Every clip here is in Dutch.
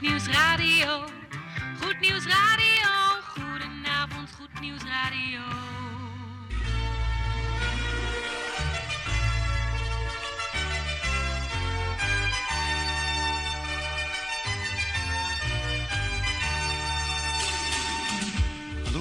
Goed Nieuws Radio. Goed Nieuws Radio. Goedenavond, Goed Nieuws Radio.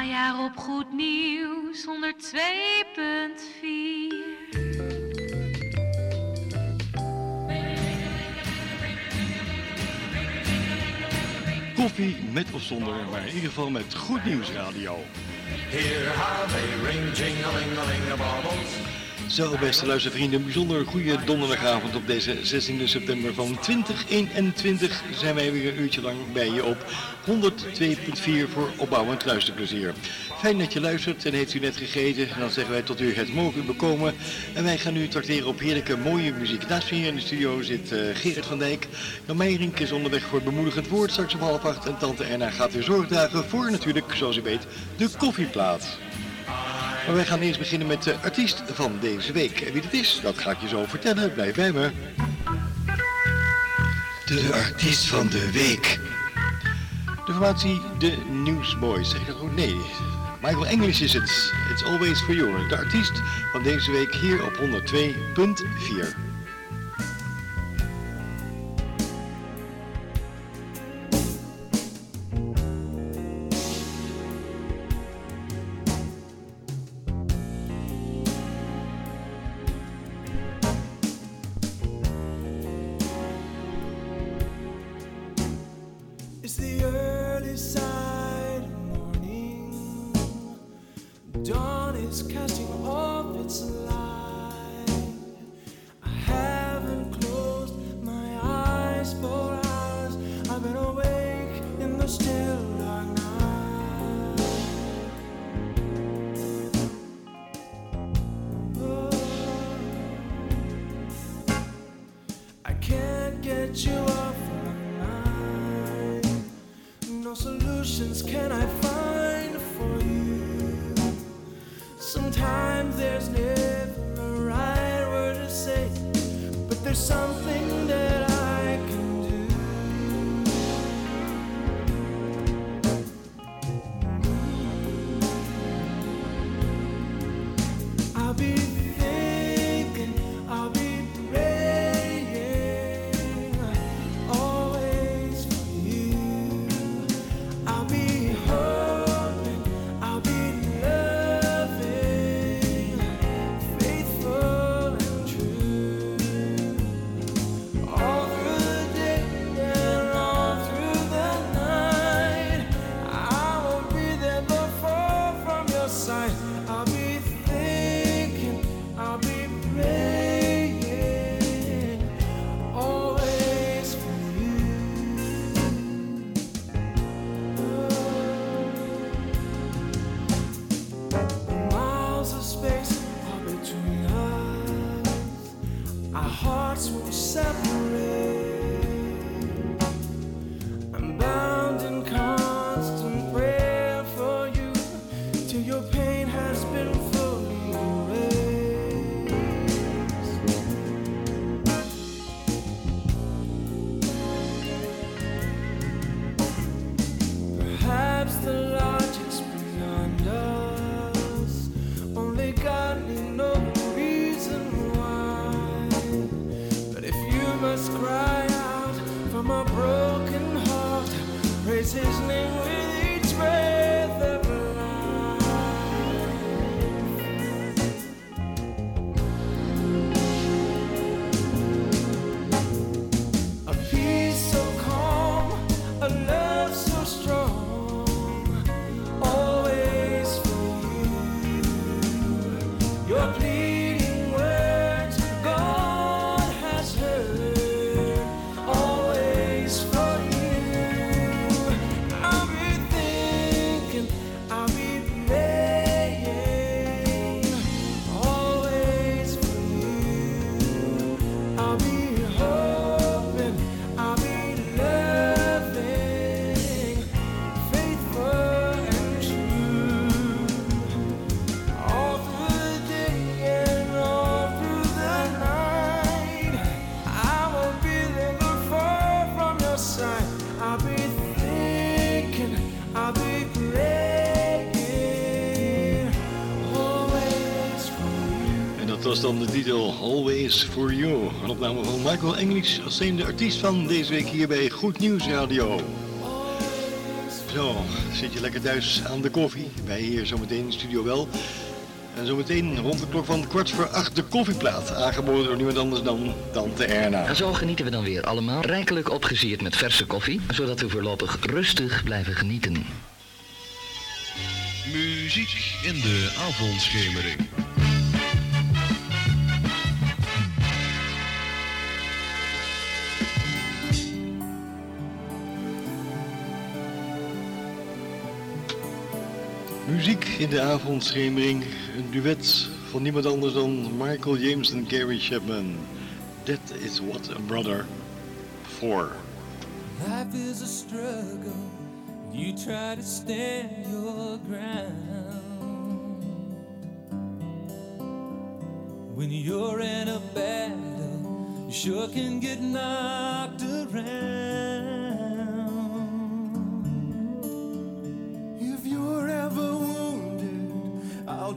Najaar op Goed Nieuws 102.4. Koffie met of zonder, maar in ieder geval met Goed Nieuws Radio. Here how they ring, jing-a-ling-a-ling-a-bobbles. Zo, beste luistervrienden, bijzonder goede donderdagavond op deze 16 september van 2021 zijn wij weer een uurtje lang bij je op 102.4 voor opbouwend luisterplezier. Fijn dat je luistert en heeft u net gegeten, dan zeggen wij tot u het mogen bekomen. En wij gaan u tracteren op heerlijke mooie muziek. Naast me hier in de studio zit eh, Gerrit van Dijk. Jan Meijering is onderweg voor het bemoedigend woord straks om half acht. En tante Erna gaat weer zorg dragen voor natuurlijk, zoals u weet, de koffieplaat. Maar wij gaan eerst beginnen met de artiest van deze week. En wie het is, dat ga ik je zo vertellen. Blijf bij me. De artiest van de week. De formatie The Newsboys. Zeg ik dat goed? Nee. Michael English is het. It's Always For You. De artiest van deze week hier op 102.4. was dan de titel Always For You. Een opname van Michael English als de artiest van deze week hier bij Goed Nieuws Radio. Zo, zit je lekker thuis aan de koffie? Wij hier zometeen in de studio wel. En zometeen rond de klok van kwart voor acht de koffieplaat. Aangeboden door niemand anders dan Tante Erna. En zo genieten we dan weer allemaal rijkelijk opgesierd met verse koffie, zodat we voorlopig rustig blijven genieten. Muziek in de avondschemering. In de avondschemering. Een duet van niemand anders dan Michael James en Gary Chapman. That is what a brother for. Life is a struggle. You try to stand your ground. When you're in a battle, you sure can get knocked around.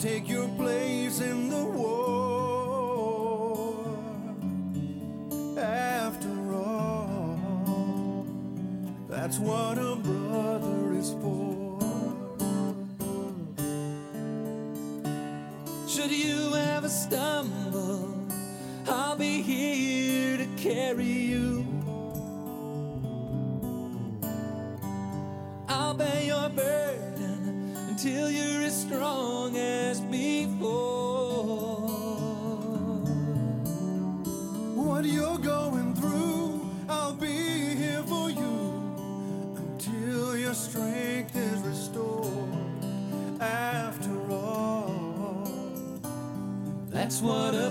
Take your place in the war. After all, that's what a brother is for. Should you ever stumble, I'll be here to carry you. Until you're as strong as before. What you're going through, I'll be here for you until your strength is restored. After all, that's what a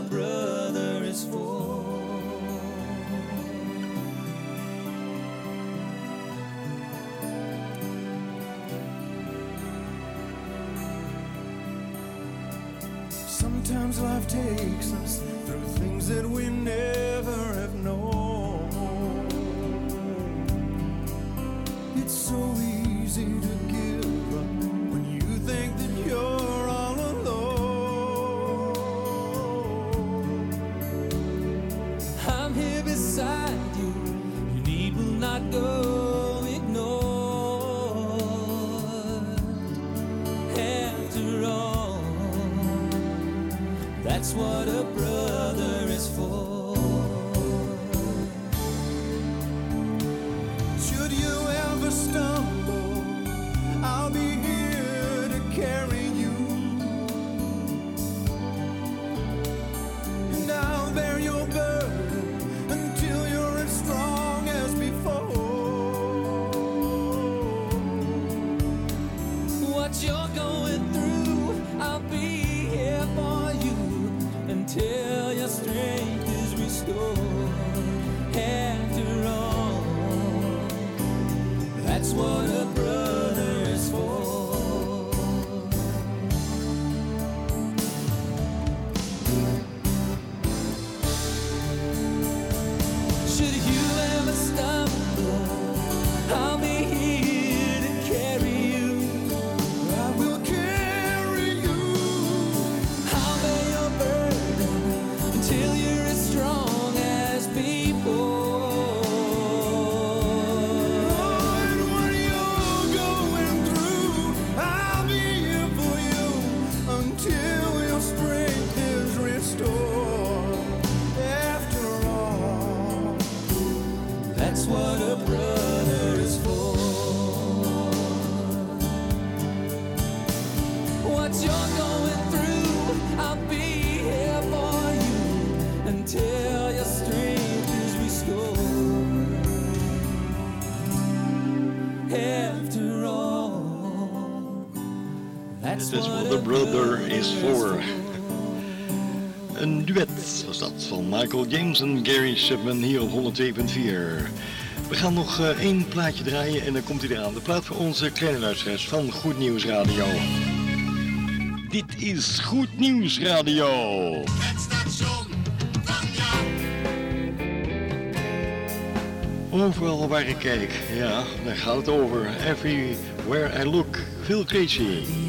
Brother is For. Een duet was dat van Michael James en Gary Chapman hier op 102.4. We gaan nog eh, één plaatje draaien en dan komt hij eraan. De plaat voor onze kleine luisteraars van Goed Nieuws Radio. Dit is Goed Nieuws Radio. Het. Overal waar ik kijk, ja, daar gaat het over. Everywhere I look, veel Crazy.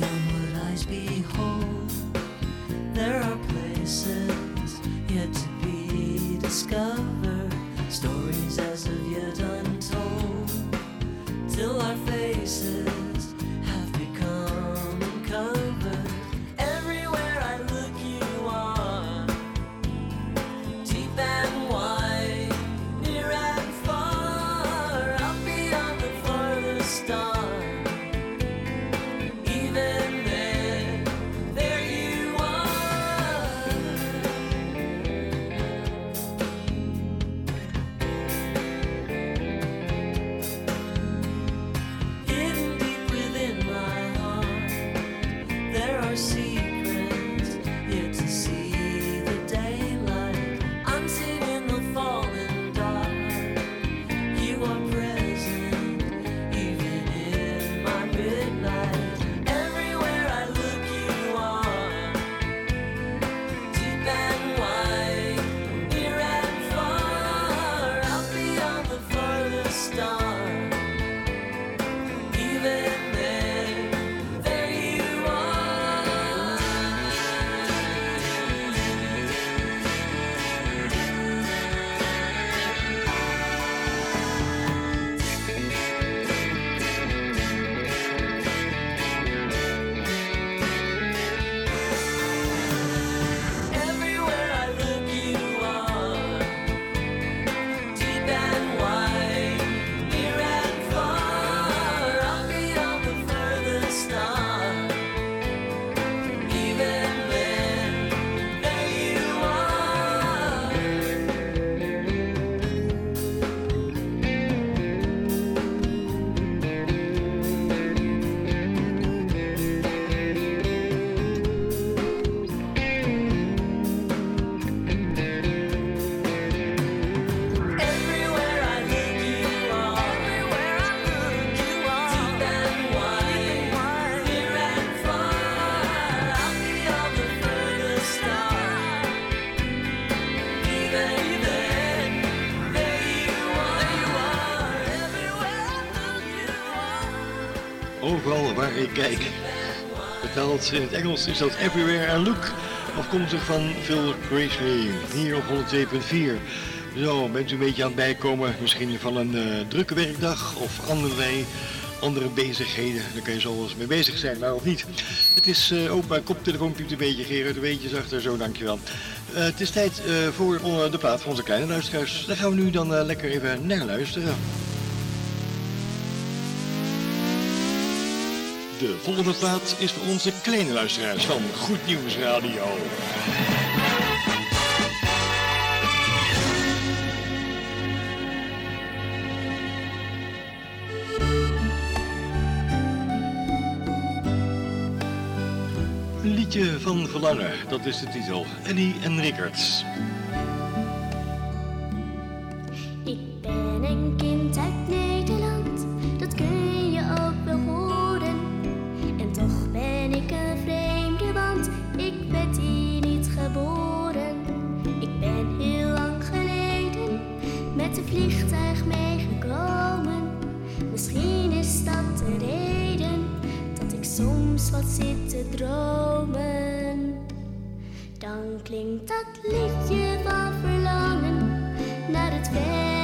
discover kijken. Vertaald in het Engels is dat Everywhere and Look, afkomstig van Phil Grizzly, hier op 102.4. Zo, bent u een beetje aan het bijkomen, misschien van een uh, drukke werkdag of allerlei andere bezigheden. Daar kun je zo wel eens mee bezig zijn, maar of niet. Het is eh, uh, ook mijn koptelefoonpiep een beetje, Gerard, een beetje achter, zo dankjewel. Uh, het is tijd voor de plaat van onze kleine luisteraars. Daar gaan we nu dan lekker even naar luisteren. De volgende plaat is voor onze kleine luisteraars van Goed Nieuws Radio. Liedje van Verlangen, dat is de titel. Annie en Rickards. soms wat zit te dromen, dan klinkt dat liedje van verlangen naar het werk.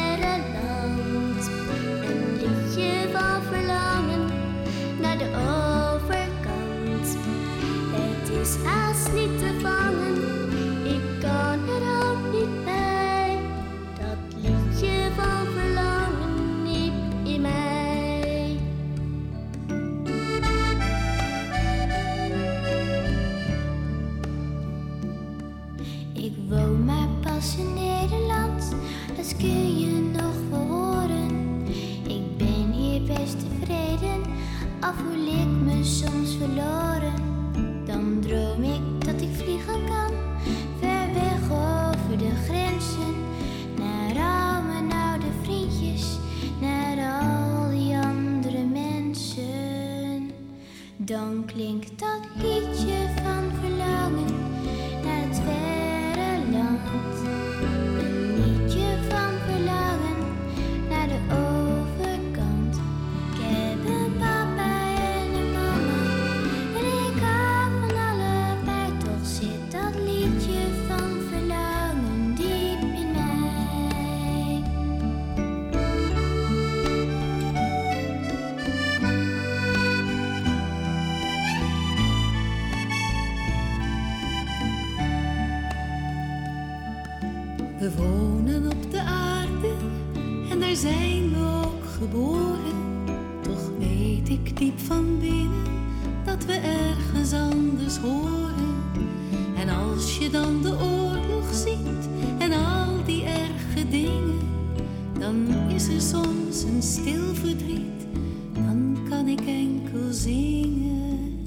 Ik diep van binnen dat we ergens anders horen. En als je dan de oorlog ziet en al die erge dingen, dan is er soms een stil verdriet, dan kan ik enkel zingen.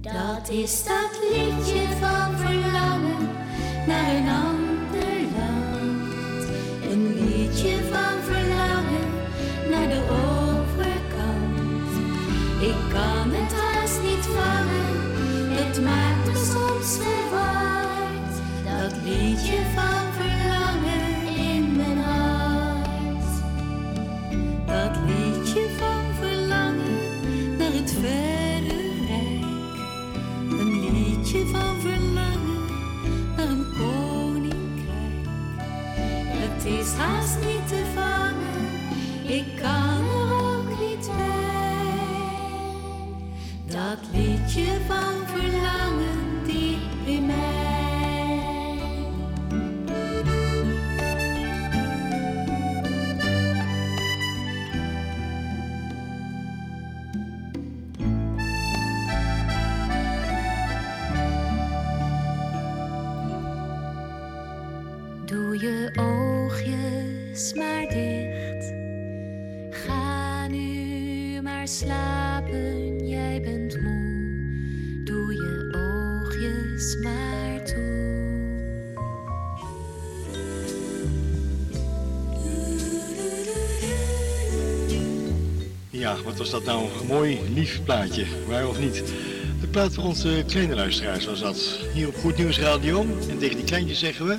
Dat is dat liedje van verlangen naar een ander was dat nou? Een mooi, lief plaatje. Waar of niet? De plaat van onze kleine luisteraars was dat. Hier op Goed Nieuws Radio. En tegen die kleintjes zeggen we...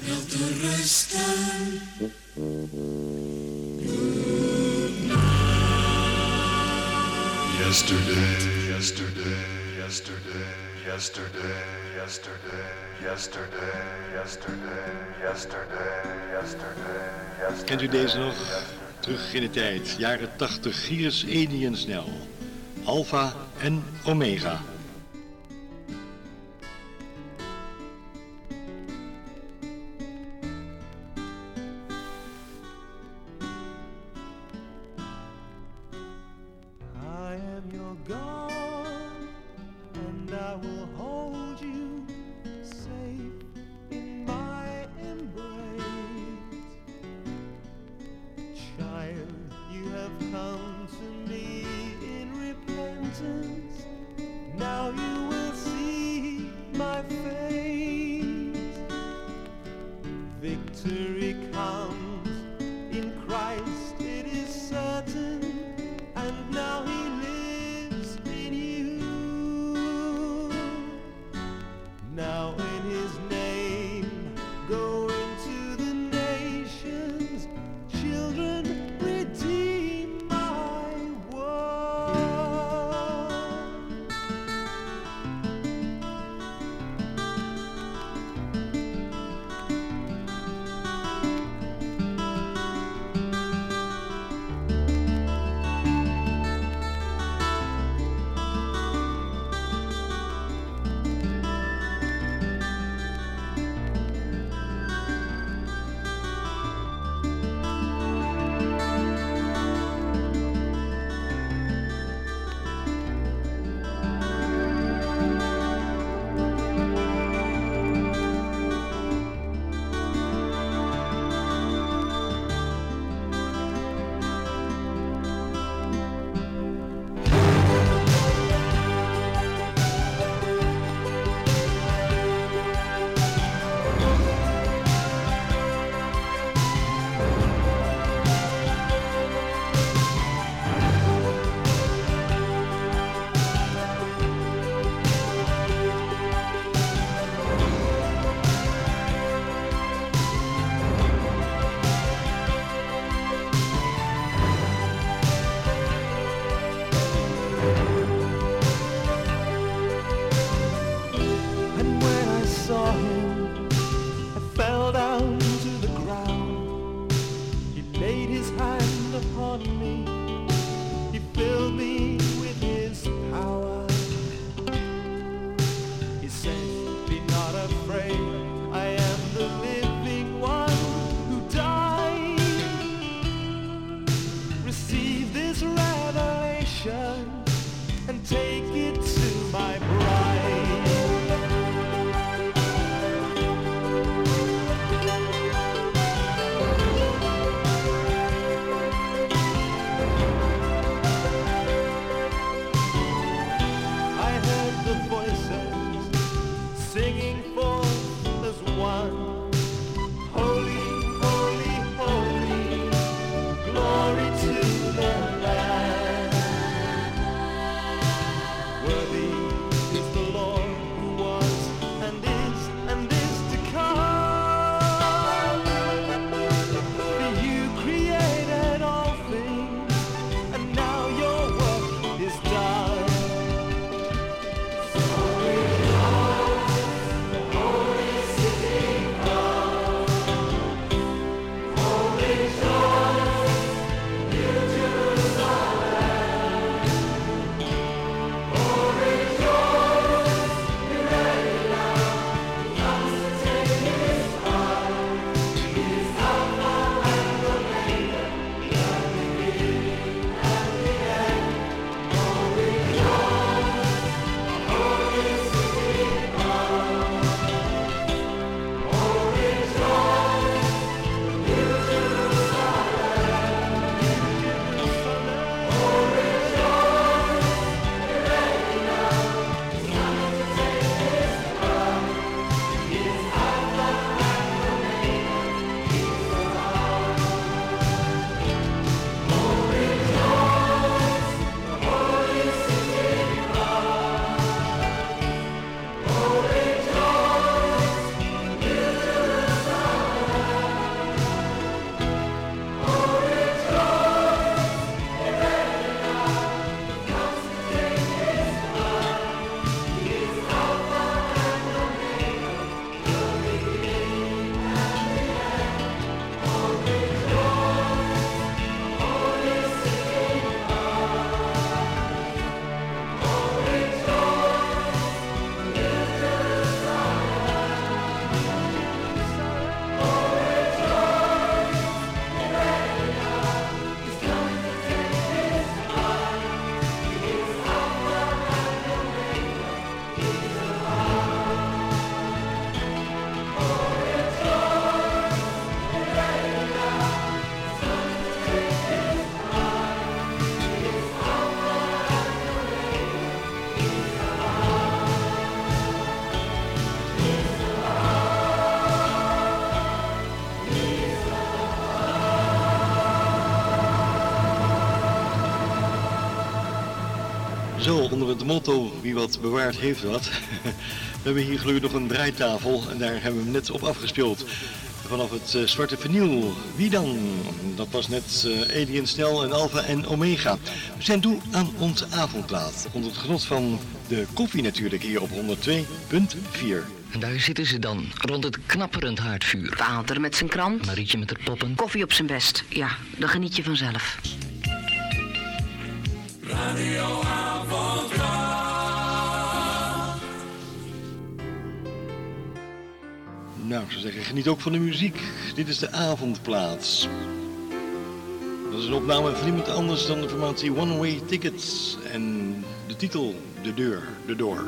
Yesterday, yesterday, yesterday, yesterday, yesterday, yesterday, yesterday, yesterday, yesterday, yesterday. Kent u deze nog? Terug in de tijd. Jaren 80. Hier is Alien Snel. Alpha en Omega. Singing het motto wie wat bewaard heeft wat. We hebben hier gelukkig nog een draaitafel en daar hebben we hem net op afgespeeld. Vanaf het eh, zwarte vinyl. Wie dan? Dat was net eh Alien Snel en Alpha en Omega. We zijn toe aan onze avondplaat. Onder het genot van de koffie natuurlijk hier op 102.4. En daar zitten ze dan, rond het knapperend haardvuur. Waalder met zijn krant. Marietje met haar poppen. Koffie op zijn best. Ja, dan geniet je vanzelf. Nou, ik zou zeggen, geniet ook van de muziek. Dit is de avondplaats. Dat is een opname van niemand anders dan de formatie One Way Tickets. En de titel, De Deur, De Door.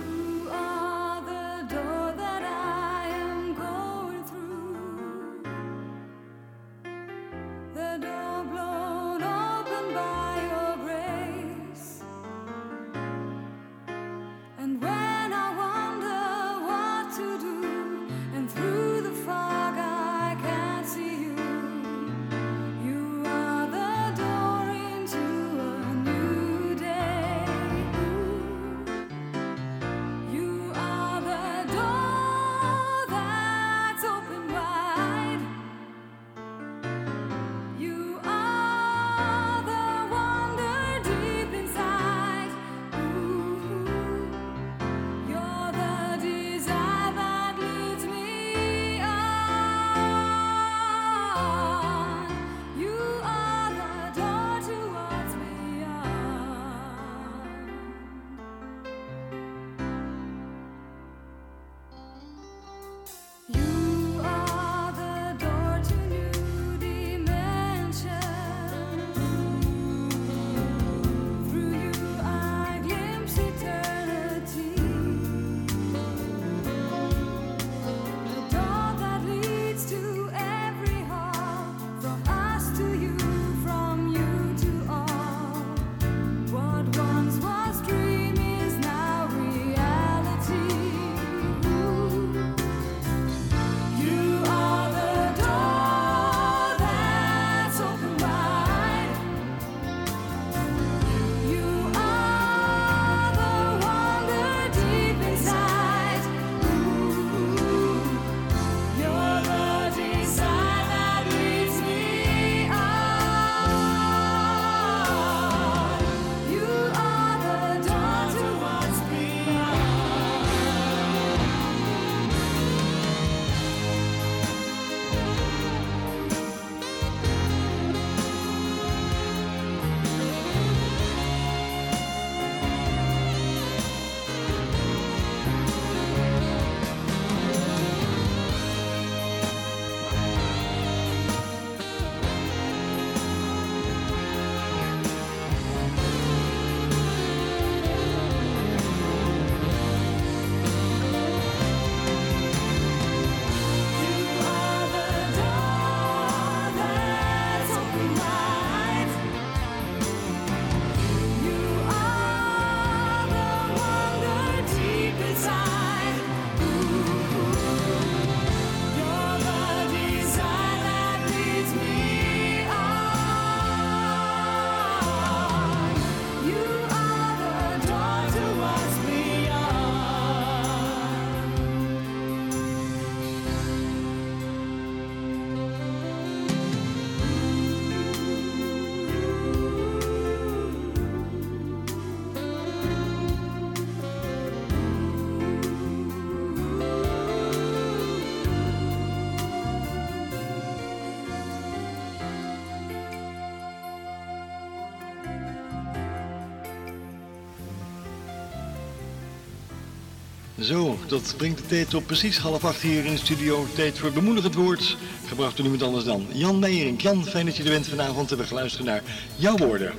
Dat brengt de tijd op precies half acht hier in de studio. Tijd voor bemoedigend woord, gebracht door niemand anders dan Jan Meijering. Jan, fijn dat je er bent vanavond en we gaan luisteren naar jouw woorden.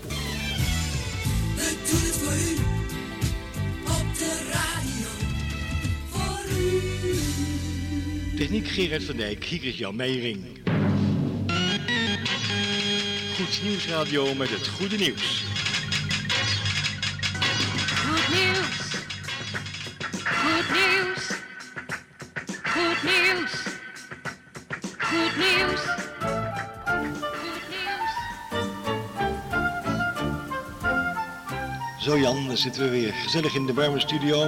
We doen het voor u. Op de radio. Voor u. Techniek Gerard van Dijk, hier is Jan Meijering. Goed Nieuwsradio met het goede nieuws. Zo Jan, dan zitten we weer gezellig in de warme studio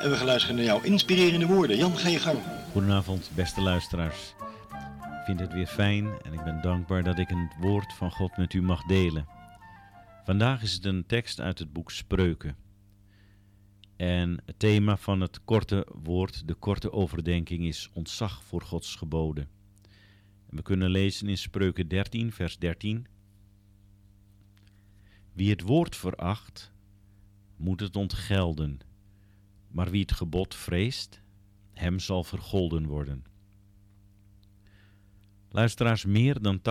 en we gaan luisteren naar jouw inspirerende woorden. Jan, ga je gang. Goedenavond, beste luisteraars. Ik vind het weer fijn en ik ben dankbaar dat ik het woord van God met u mag delen. Vandaag is het een tekst uit het boek Spreuken. En het thema van het korte woord, de korte overdenking, is ontzag voor Gods geboden. En we kunnen lezen in Spreuken 13, vers 13. Wie het woord veracht, moet het ontgelden. Maar wie het gebod vreest, hem zal vergolden worden. Luisteraars, meer dan 80%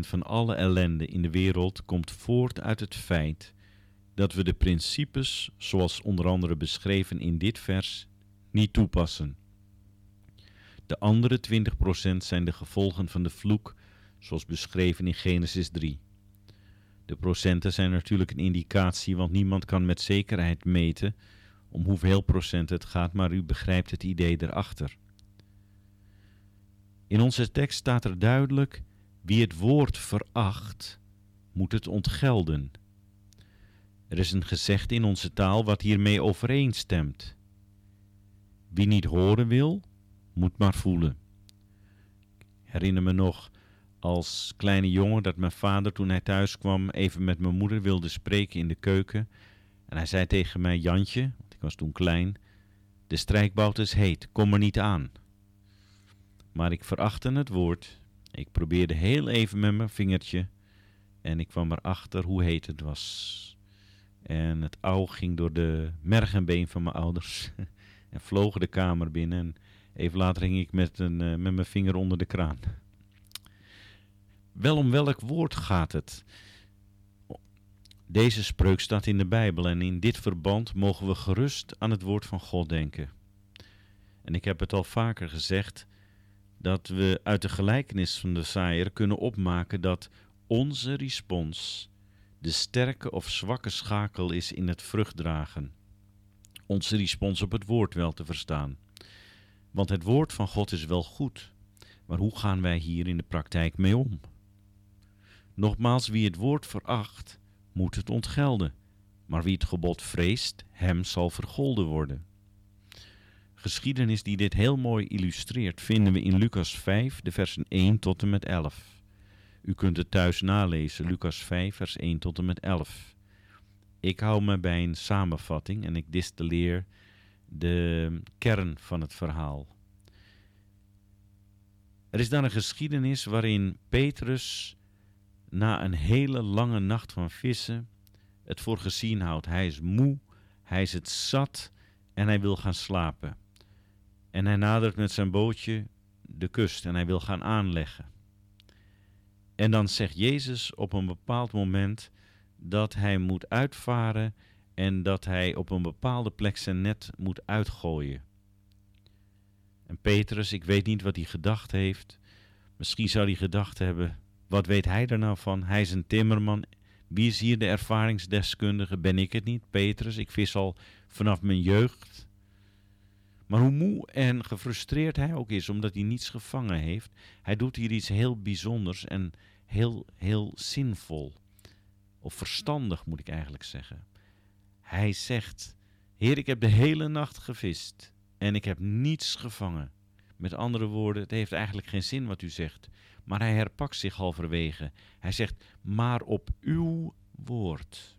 van alle ellende in de wereld komt voort uit het feit dat we de principes, zoals onder andere beschreven in dit vers, niet toepassen. De andere 20% zijn de gevolgen van de vloek, zoals beschreven in Genesis 3. De procenten zijn natuurlijk een indicatie, want niemand kan met zekerheid meten om hoeveel procent het gaat, maar u begrijpt het idee erachter. In onze tekst staat er duidelijk: wie het woord veracht, moet het ontgelden. Er is een gezegde in onze taal wat hiermee overeenstemt. Wie niet horen wil, moet maar voelen. Herinner me nog als kleine jongen dat mijn vader toen hij thuis kwam even met mijn moeder wilde spreken in de keuken. En hij zei tegen mij, Jantje, want ik was toen klein, de strijkbout is heet, kom er niet aan. Maar ik verachtte het woord. Ik probeerde heel even met mijn vingertje en ik kwam erachter hoe heet het was. En het ouw ging door de merg en been van mijn ouders en vloog de kamer binnen. En even later ging ik met, een, eh, met mijn vinger onder de kraan. Wel om welk woord gaat het? Deze spreuk staat in de Bijbel en in dit verband mogen we gerust aan het woord van God denken. En ik heb het al vaker gezegd dat we uit de gelijkenis van de zaaier kunnen opmaken dat onze respons de sterke of zwakke schakel is in het vruchtdragen. Onze respons op het woord wel te verstaan. Want het woord van God is wel goed, maar hoe gaan wij hier in de praktijk mee om? Nogmaals, wie het woord veracht, moet het ontgelden, maar wie het gebod vreest, hem zal vergolden worden. Geschiedenis die dit heel mooi illustreert vinden we in Lucas 5, de versen 1 tot en met 11. U kunt het thuis nalezen, Lucas 5, vers 1 tot en met 11. Ik hou me bij een samenvatting en ik distilleer de kern van het verhaal. Er is dan een geschiedenis waarin Petrus na een hele lange nacht van vissen het voor gezien houdt. Hij is moe, hij is het zat en hij wil gaan slapen. En hij nadert met zijn bootje de kust en hij wil gaan aanleggen. En dan zegt Jezus op een bepaald moment dat hij moet uitvaren en dat hij op een bepaalde plek zijn net moet uitgooien. En Petrus, ik weet niet wat hij gedacht heeft. Misschien zou hij gedacht hebben, wat weet hij er nou van? Hij is een timmerman. Wie is hier de ervaringsdeskundige? Ben ik het niet? Petrus, ik vis al vanaf mijn jeugd. Maar hoe moe en gefrustreerd hij ook is, omdat hij niets gevangen heeft, hij doet hier iets heel bijzonders en heel, heel zinvol. Of verstandig moet ik eigenlijk zeggen. Hij zegt: Heer, ik heb de hele nacht gevist en ik heb niets gevangen. Met andere woorden, het heeft eigenlijk geen zin wat u zegt. Maar hij herpakt zich halverwege. Hij zegt: Maar op uw woord.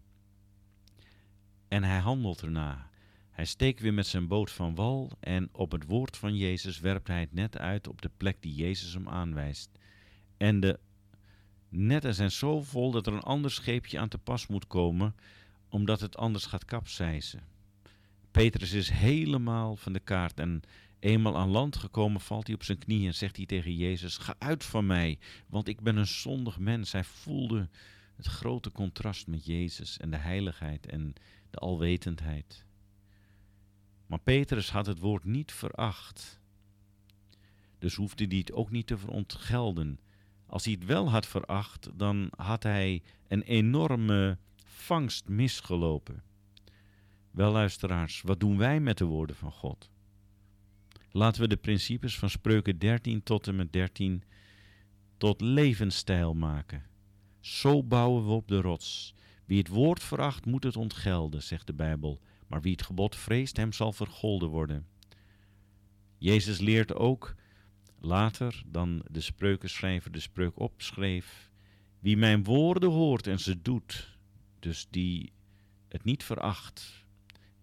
En hij handelt erna. Hij steekt weer met zijn boot van wal en op het woord van Jezus werpt hij het net uit op de plek die Jezus hem aanwijst. En de netten zijn zo vol dat er een ander scheepje aan te pas moet komen, omdat het anders gaat kapseizen. Petrus is helemaal van de kaart en eenmaal aan land gekomen valt hij op zijn knieën en zegt hij tegen Jezus, ga uit van mij, want ik ben een zondig mens. Hij voelde het grote contrast met Jezus en de heiligheid en de alwetendheid. Maar Petrus had het woord niet veracht. Dus hoefde hij het ook niet te verontgelden. Als hij het wel had veracht, dan had hij een enorme vangst misgelopen. Wel luisteraars, wat doen wij met de woorden van God? Laten we de principes van Spreuken 13 tot en met 13 tot levensstijl maken. Zo bouwen we op de rots. Wie het woord veracht, moet het ontgelden, zegt de Bijbel. Maar wie het gebod vreest, hem zal vergolden worden. Jezus leert ook later dan de spreukenschrijver de spreuk opschreef. Wie mijn woorden hoort en ze doet, dus die het niet veracht.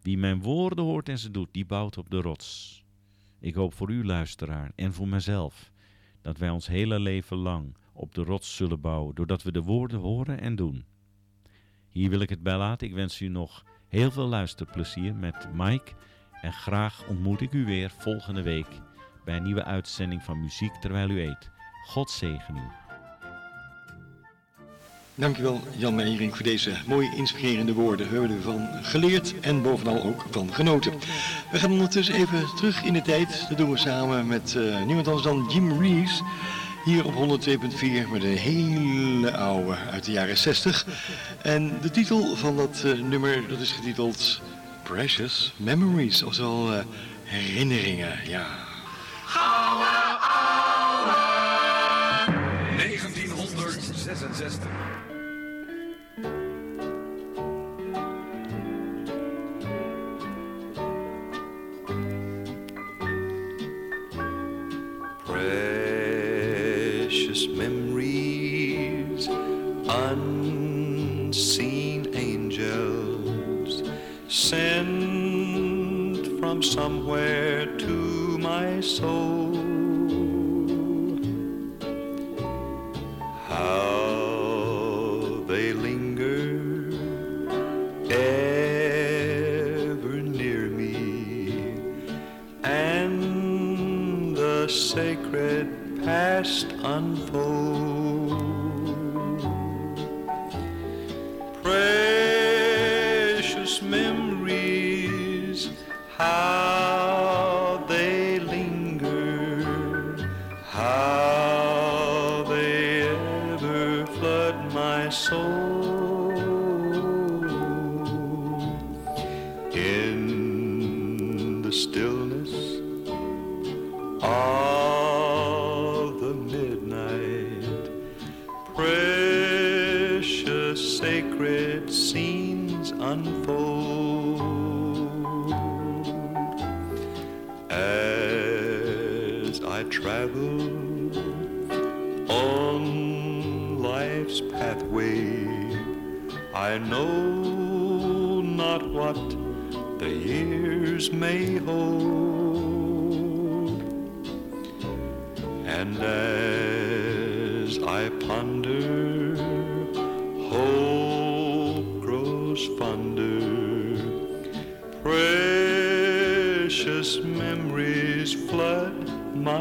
Wie mijn woorden hoort en ze doet, die bouwt op de rots. Ik hoop voor u, luisteraar, en voor mezelf, dat wij ons hele leven lang op de rots zullen bouwen, doordat we de woorden horen en doen. Hier wil ik het bij laten. Ik wens u nog heel veel luisterplezier met Mike. En graag ontmoet ik u weer volgende week bij een nieuwe uitzending van Muziek Terwijl U Eet. God zegen u. Dankjewel Jan Meijering voor deze mooie inspirerende woorden. We hebben ervan geleerd en bovenal ook van genoten. We gaan ondertussen even terug in de tijd. Dat doen we samen met eh, niemand anders dan Jim Reeves. Hier op 102.4 met een hele oude uit de jaren 60. En de titel van dat eh, nummer dat is getiteld Precious Memories. Oftewel uh, herinneringen, ja. 1966. Somewhere to my soul. past unfolds.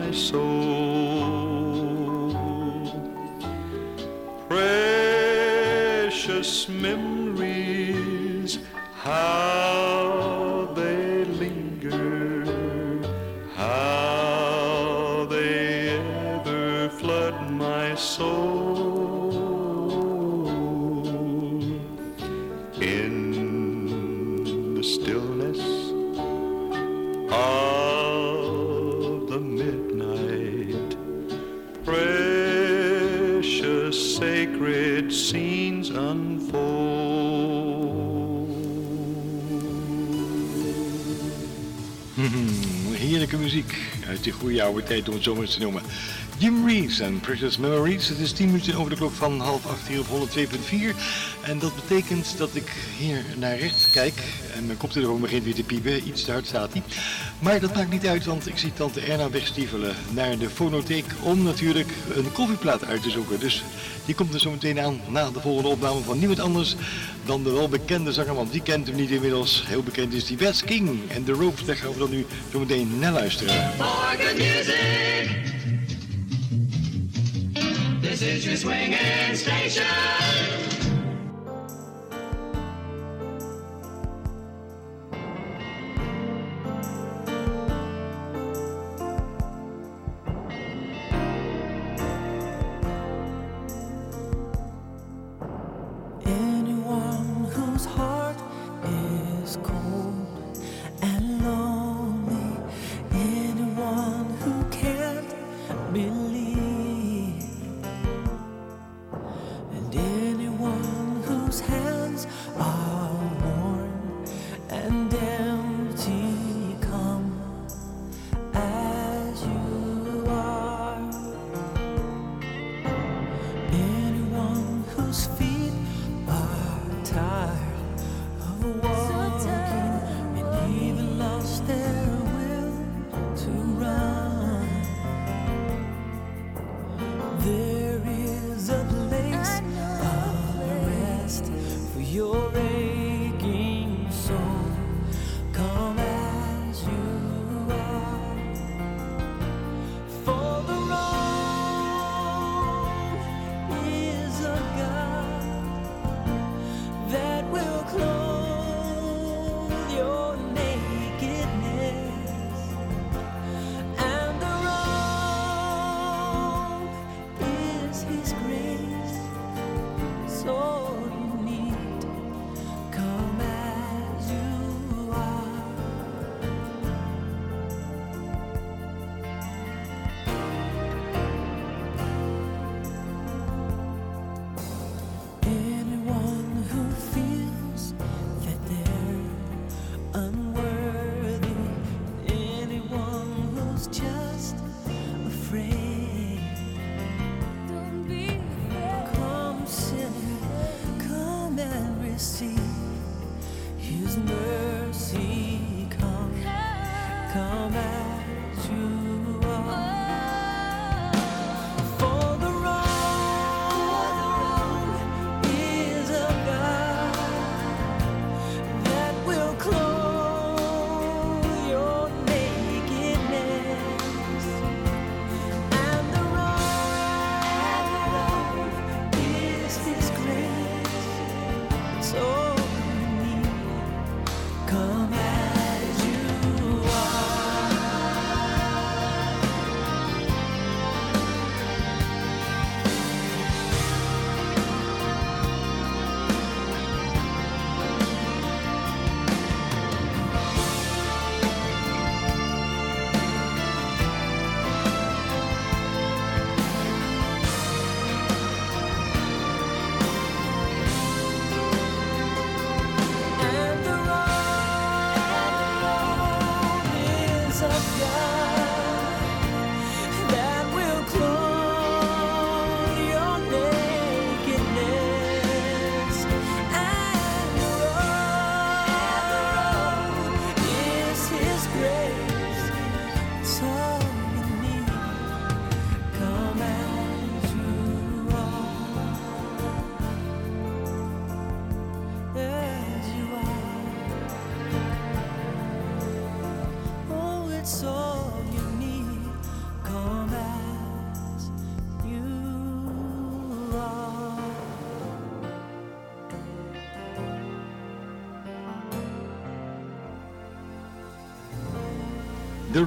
My soul. Die goede oude tijd om het zo maar te noemen. Jim Reeves en Precious Memories. Het is 10 minuten over de klok van half 8 hier op 102.4. En dat betekent dat ik hier naar rechts kijk en mijn koptelefoon begint weer te piepen. Iets te hard staat hij. Maar dat maakt niet uit, want ik zie tante Erna wegstiefelen naar de fonotheek om natuurlijk een koffieplaat uit te zoeken. Dus die komt er zo meteen aan na de volgende opname van niemand anders dan de welbekende zanger, want die kent hem niet inmiddels. Heel bekend is die West King en The Ropes, daar gaan we dan nu zo meteen naar luisteren. This is your station.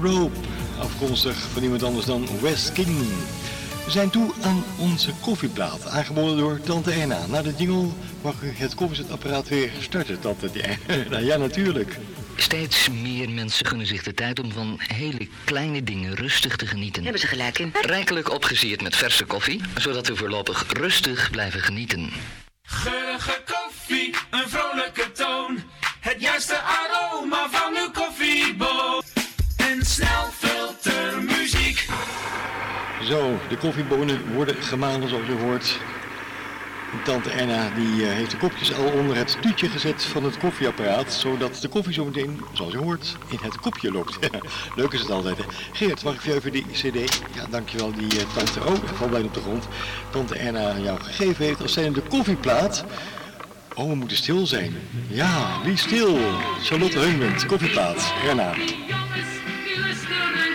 Rope, afkomstig van iemand anders dan West King. We zijn toe aan onze koffieplaat, aangeboden door Tante Erna. Na de jingle mag u het koffiezetapparaat weer starten, Tante Erna. ja, natuurlijk. Steeds meer mensen gunnen zich de tijd om van hele kleine dingen rustig te genieten. Hebben ze gelijk in. Rijkelijk opgesierd met verse koffie, zodat u voorlopig rustig blijven genieten. Geurige koffie, een vrolijke toon. Het juiste aroma van uw koffieboon. Snelfiltermuziek. Zo, de koffiebonen worden gemalen zoals u hoort. Tante Erna die eh, heeft de kopjes al onder het tuutje gezet van het koffieapparaat, zodat de koffie zo meteen, zoals je hoort, in het kopje loopt. Leuk is het altijd. Hè? Geert, mag ik even die cd? Ja, dankjewel, die eh, tante. Oh, valt bijna op de grond. Tante Erna jou gegeven heeft als zijnde de koffieplaat. Oh, we moeten stil zijn. Ja, wie stil? Charlotte Heunwend, koffieplaat. Erna. children.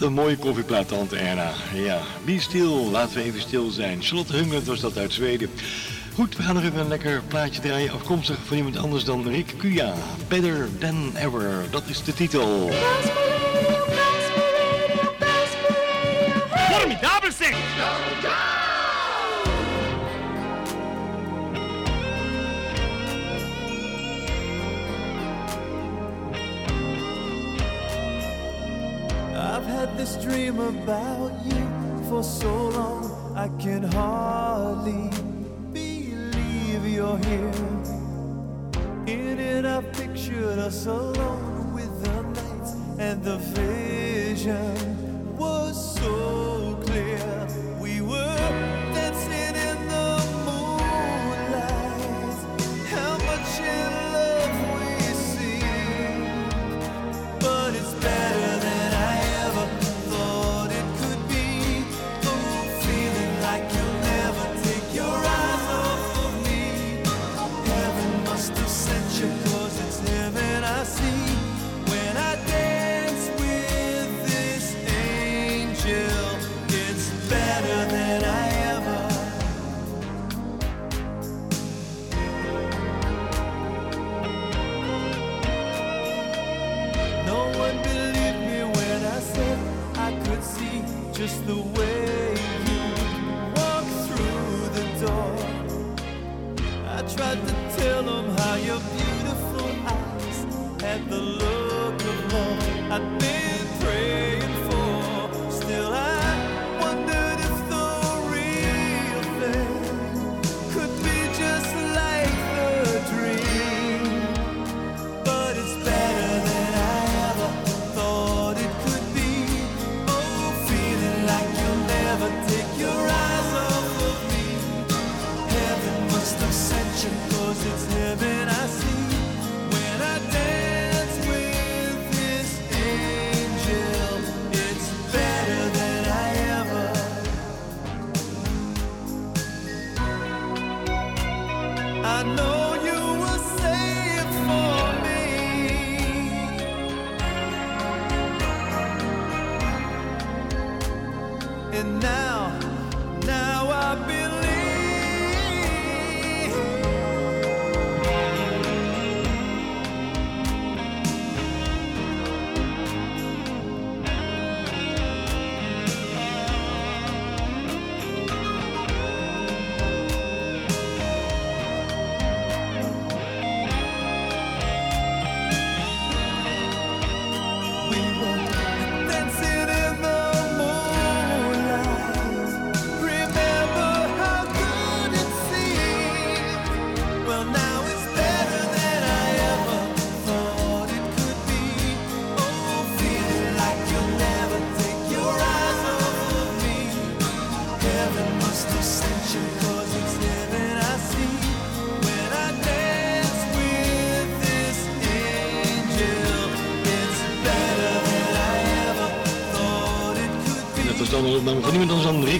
Een mooie koffieplaat, tante Erna. Ja, be stil, laten we even stil zijn. Charlotte Hungert was dat uit Zweden. Goed, we gaan nog even een lekker plaatje draaien, afkomstig van iemand anders dan Rick Kuja. Better Than Ever, dat is de titel. Formidabel zeg! Dream about you for so long I can hardly believe you're here.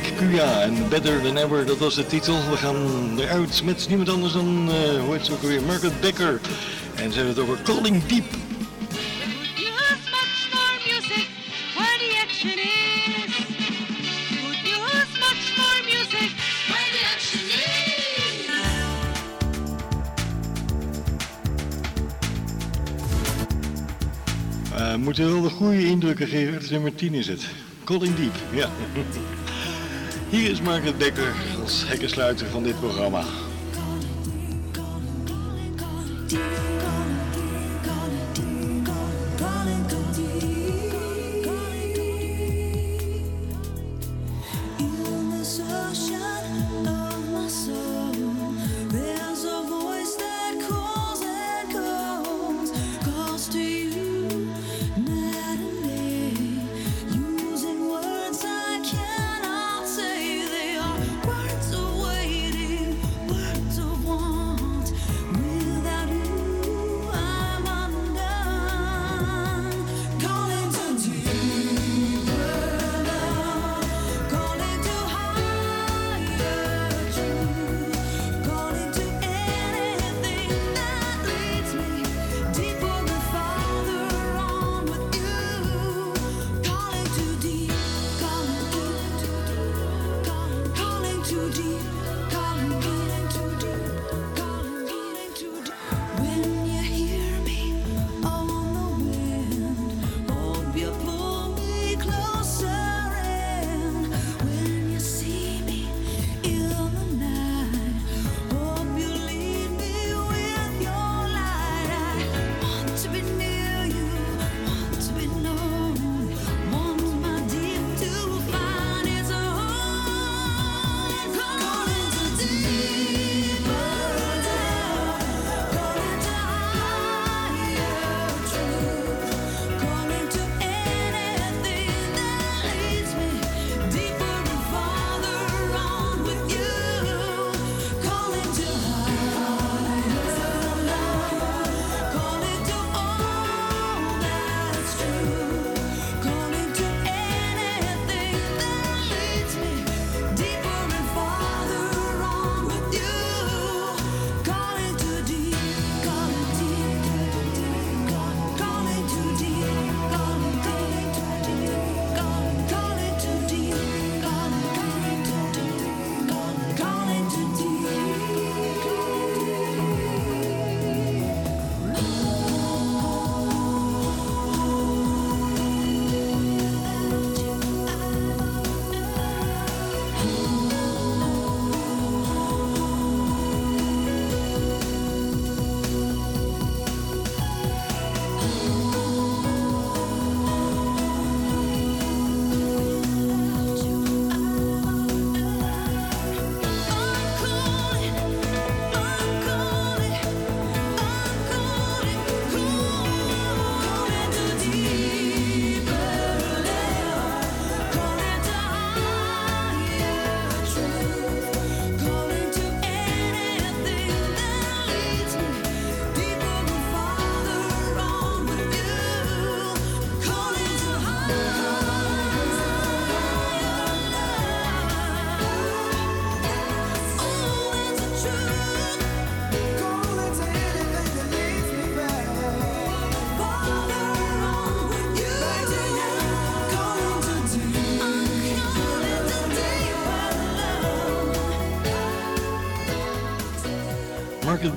Ik Kuya en Better Than Ever, dat was de titel. We gaan eruit met niemand anders dan, uh, hoe heet ze ook weer, Margaret Becker. En ze hebben het over Calling Deep. We eh, moeten wel de goede indrukken geven. Het nummer 10 is het. Calling Deep, ja. Hier is Margaret Dekker als hekkensluiter van dit programma.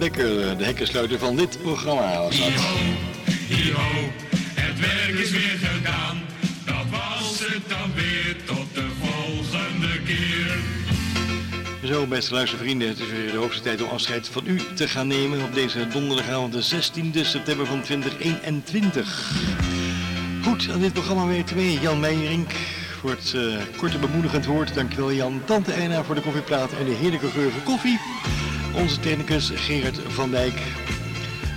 Dekker, de hekkensluiter van dit programma. was dat. Het werk is weer gedaan. Dat was het dan weer tot de volgende keer. Zo, beste luistervrienden, het is weer de hoogste tijd om afscheid van u te gaan nemen op deze donderdagavond, de 16e september van 2021. Goed, aan dit programma werkte mee Jan Meijerink voor het eh, korte bemoedigend woord. Dankjewel Jan. Tante Eina voor de koffieplaat en de heerlijke geur van koffie. Onze technicus Gerard van Dijk.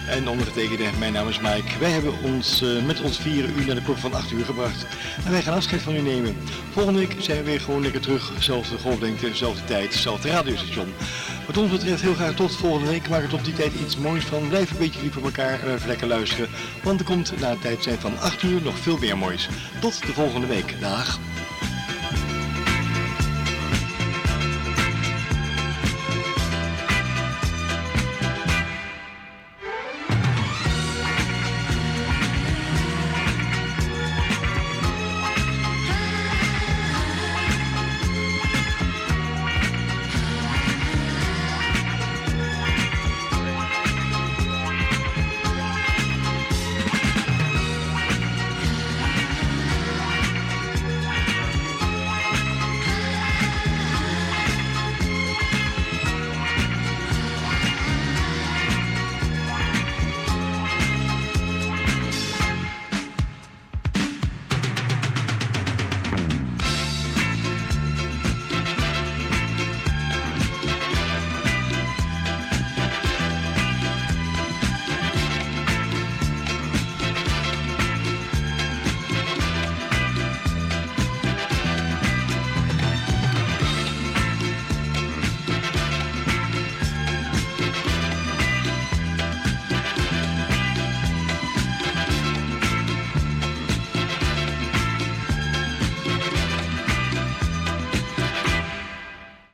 En ondergetekende, mijn naam is Mike. Wij hebben ons eh, met ons vieren uur naar de klok van 8 uur gebracht. En wij gaan afscheid van u nemen. Volgende week zijn we weer gewoon lekker terug. Zelfde golflengte, zelfde tijd, zelfde radiostation. Wat ons betreft heel graag tot volgende week. Maak er tot die tijd iets moois van. Blijf een beetje lief voor elkaar en even lekker luisteren. Want er komt na het tijd zijn van 8 uur nog veel meer moois. Tot de volgende week. Dag.